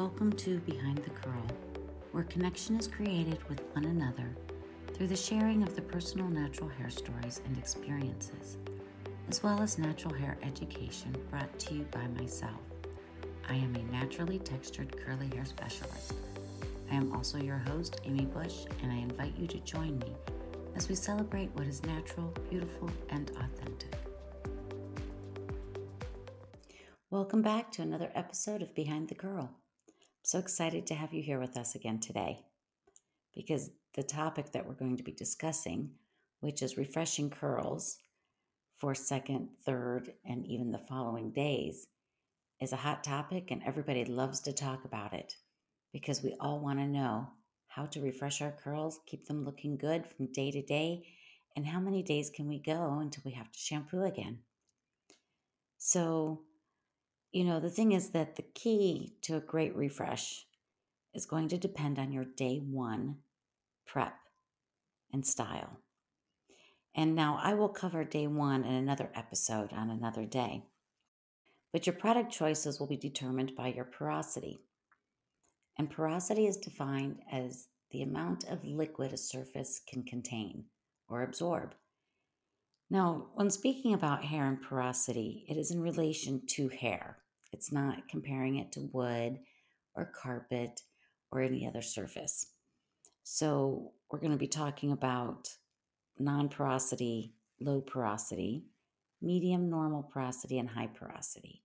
Welcome to Behind the Curl, where connection is created with one another through the sharing of the personal natural hair stories and experiences, as well as natural hair education brought to you by myself. I am a naturally textured curly hair specialist. I am also your host, Amy Bush, and I invite you to join me as we celebrate what is natural, beautiful, and authentic. Welcome back to another episode of Behind the Curl. So excited to have you here with us again today because the topic that we're going to be discussing, which is refreshing curls for second, third, and even the following days, is a hot topic and everybody loves to talk about it because we all want to know how to refresh our curls, keep them looking good from day to day, and how many days can we go until we have to shampoo again. So, you know, the thing is that the key to a great refresh is going to depend on your day one prep and style. And now I will cover day one in another episode on another day. But your product choices will be determined by your porosity. And porosity is defined as the amount of liquid a surface can contain or absorb. Now, when speaking about hair and porosity, it is in relation to hair. It's not comparing it to wood or carpet or any other surface. So, we're going to be talking about non porosity, low porosity, medium, normal porosity, and high porosity.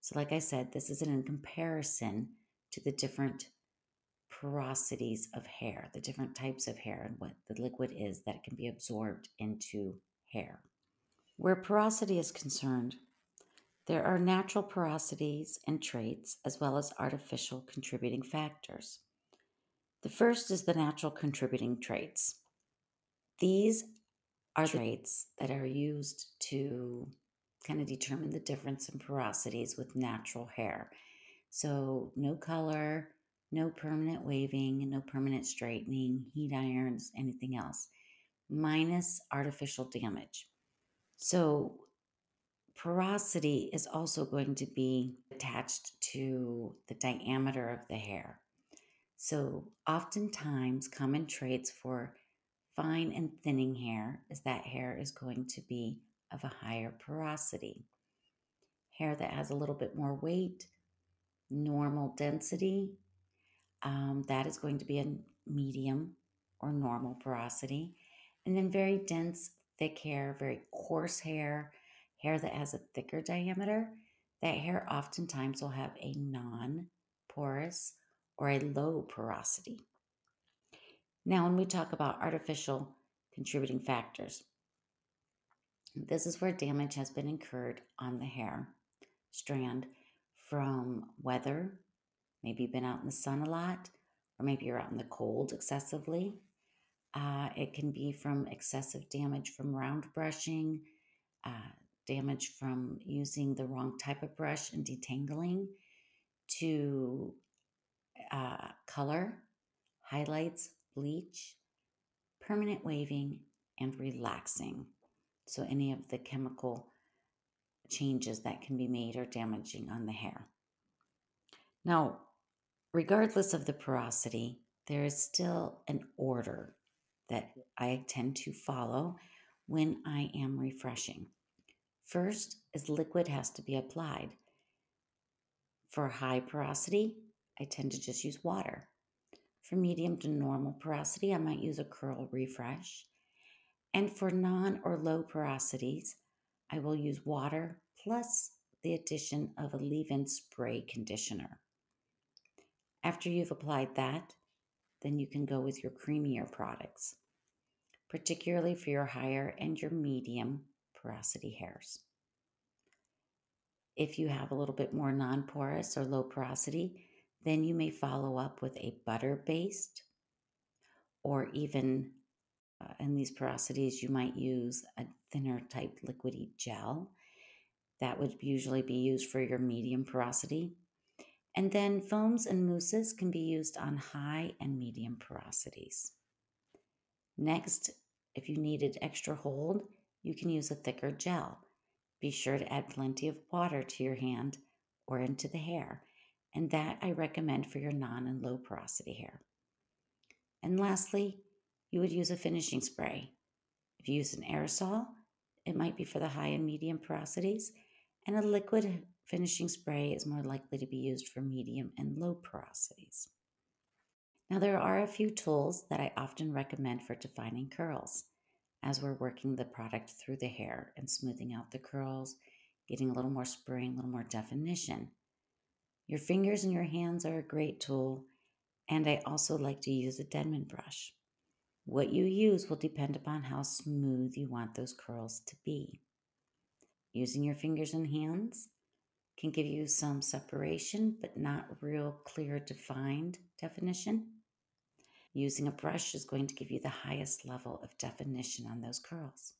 So, like I said, this is in comparison to the different porosities of hair, the different types of hair, and what the liquid is that can be absorbed into hair. Where porosity is concerned, there are natural porosities and traits, as well as artificial contributing factors. The first is the natural contributing traits. These are traits that are used to kind of determine the difference in porosities with natural hair. So, no color, no permanent waving, no permanent straightening, heat irons, anything else, minus artificial damage. So, porosity is also going to be attached to the diameter of the hair. So, oftentimes, common traits for fine and thinning hair is that hair is going to be of a higher porosity. Hair that has a little bit more weight, normal density, um, that is going to be a medium or normal porosity. And then very dense, thick hair, very coarse hair, hair that has a thicker diameter, that hair oftentimes will have a non porous or a low porosity. Now, when we talk about artificial contributing factors, this is where damage has been incurred on the hair strand from weather, maybe you've been out in the sun a lot, or maybe you're out in the cold excessively. Uh, it can be from excessive damage from round brushing, uh, damage from using the wrong type of brush and detangling, to uh, color, highlights, bleach, permanent waving, and relaxing. So, any of the chemical changes that can be made are damaging on the hair. Now, regardless of the porosity, there is still an order that I tend to follow when I am refreshing. First is liquid has to be applied. For high porosity, I tend to just use water. For medium to normal porosity, I might use a curl refresh. And for non or low porosities, I will use water plus the addition of a leave in spray conditioner. After you've applied that, then you can go with your creamier products, particularly for your higher and your medium porosity hairs. If you have a little bit more non porous or low porosity, then you may follow up with a butter based or even uh, in these porosities, you might use a thinner type liquidy gel. That would usually be used for your medium porosity. And then foams and mousses can be used on high and medium porosities. Next, if you needed extra hold, you can use a thicker gel. Be sure to add plenty of water to your hand or into the hair and that I recommend for your non and low porosity hair. And lastly, you would use a finishing spray. If you use an aerosol, it might be for the high and medium porosities, and a liquid finishing spray is more likely to be used for medium and low porosities. Now, there are a few tools that I often recommend for defining curls as we're working the product through the hair and smoothing out the curls, getting a little more spraying, a little more definition. Your fingers and your hands are a great tool, and I also like to use a Denman brush. What you use will depend upon how smooth you want those curls to be. Using your fingers and hands can give you some separation, but not real clear defined definition. Using a brush is going to give you the highest level of definition on those curls.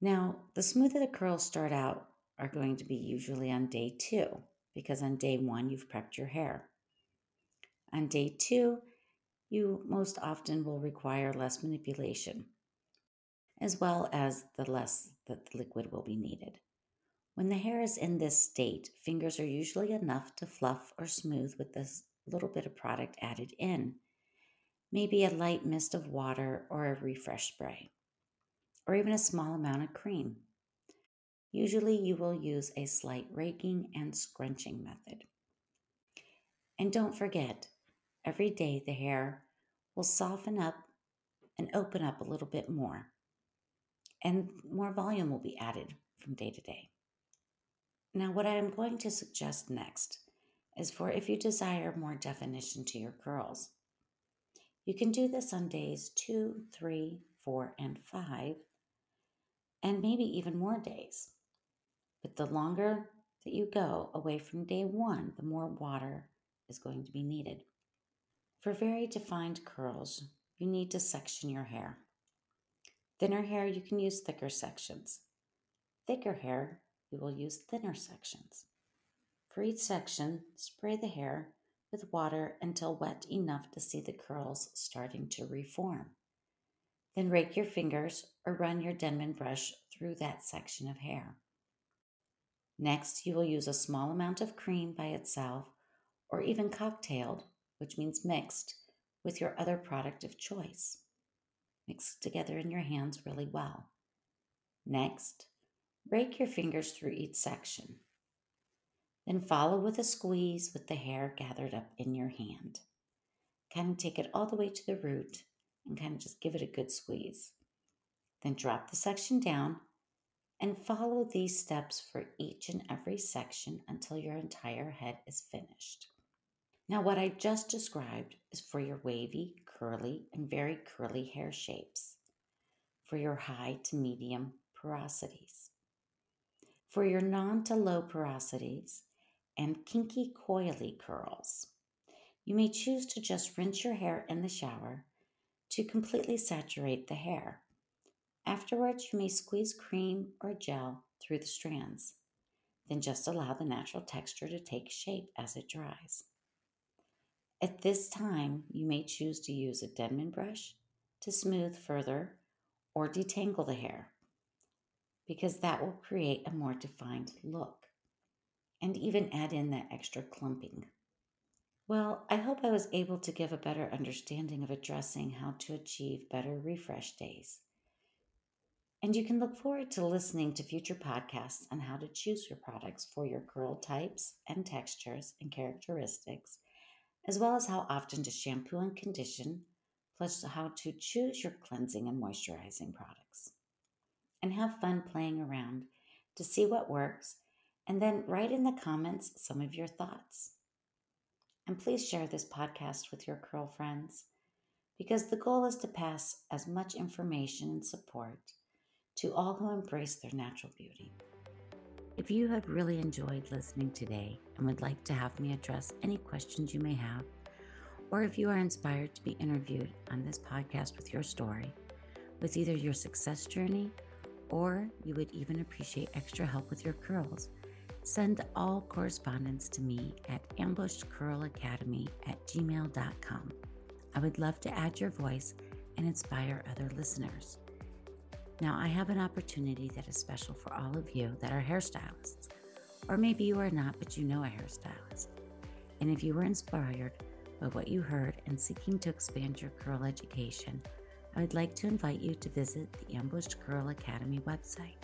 Now, the smoother the curls start out are going to be usually on day two, because on day one, you've prepped your hair. On day two, you most often will require less manipulation, as well as the less that the liquid will be needed. When the hair is in this state, fingers are usually enough to fluff or smooth with this little bit of product added in maybe a light mist of water or a refresh spray, or even a small amount of cream. Usually, you will use a slight raking and scrunching method. And don't forget, every day the hair will soften up and open up a little bit more, and more volume will be added from day to day. Now, what I am going to suggest next is for if you desire more definition to your curls, you can do this on days two, three, four, and five, and maybe even more days. But the longer that you go away from day one, the more water is going to be needed. For very defined curls, you need to section your hair. Thinner hair, you can use thicker sections. Thicker hair, you will use thinner sections. For each section, spray the hair with water until wet enough to see the curls starting to reform. Then rake your fingers or run your Denman brush through that section of hair. Next, you will use a small amount of cream by itself or even cocktailed, which means mixed, with your other product of choice. Mix together in your hands really well. Next, rake your fingers through each section. Then follow with a squeeze with the hair gathered up in your hand. Kind of take it all the way to the root and kind of just give it a good squeeze. Then drop the section down and follow these steps for each and every section until your entire head is finished. Now, what I just described is for your wavy, curly, and very curly hair shapes, for your high to medium porosities. For your non to low porosities, and kinky coily curls. You may choose to just rinse your hair in the shower to completely saturate the hair. Afterwards, you may squeeze cream or gel through the strands. Then just allow the natural texture to take shape as it dries. At this time, you may choose to use a Denman brush to smooth further or detangle the hair because that will create a more defined look and even add in that extra clumping. Well, I hope I was able to give a better understanding of addressing how to achieve better refresh days. And you can look forward to listening to future podcasts on how to choose your products for your curl types and textures and characteristics, as well as how often to shampoo and condition, plus how to choose your cleansing and moisturizing products. And have fun playing around to see what works and then write in the comments some of your thoughts. And please share this podcast with your curl friends because the goal is to pass as much information and support to all who embrace their natural beauty. If you have really enjoyed listening today and would like to have me address any questions you may have, or if you are inspired to be interviewed on this podcast with your story, with either your success journey or you would even appreciate extra help with your curls, Send all correspondence to me at ambushedcurlacademy at gmail.com. I would love to add your voice and inspire other listeners. Now, I have an opportunity that is special for all of you that are hairstylists, or maybe you are not, but you know a hairstylist. And if you were inspired by what you heard and seeking to expand your curl education, I would like to invite you to visit the Ambushed Curl Academy website.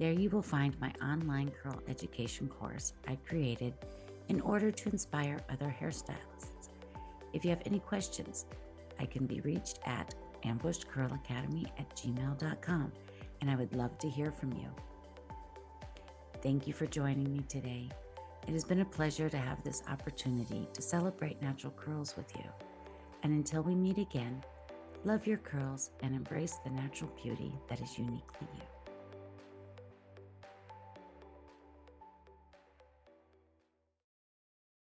There you will find my online curl education course I created in order to inspire other hairstylists. If you have any questions, I can be reached at ambushedcurlacademy at gmail.com, and I would love to hear from you. Thank you for joining me today. It has been a pleasure to have this opportunity to celebrate natural curls with you. And until we meet again, love your curls and embrace the natural beauty that is uniquely you.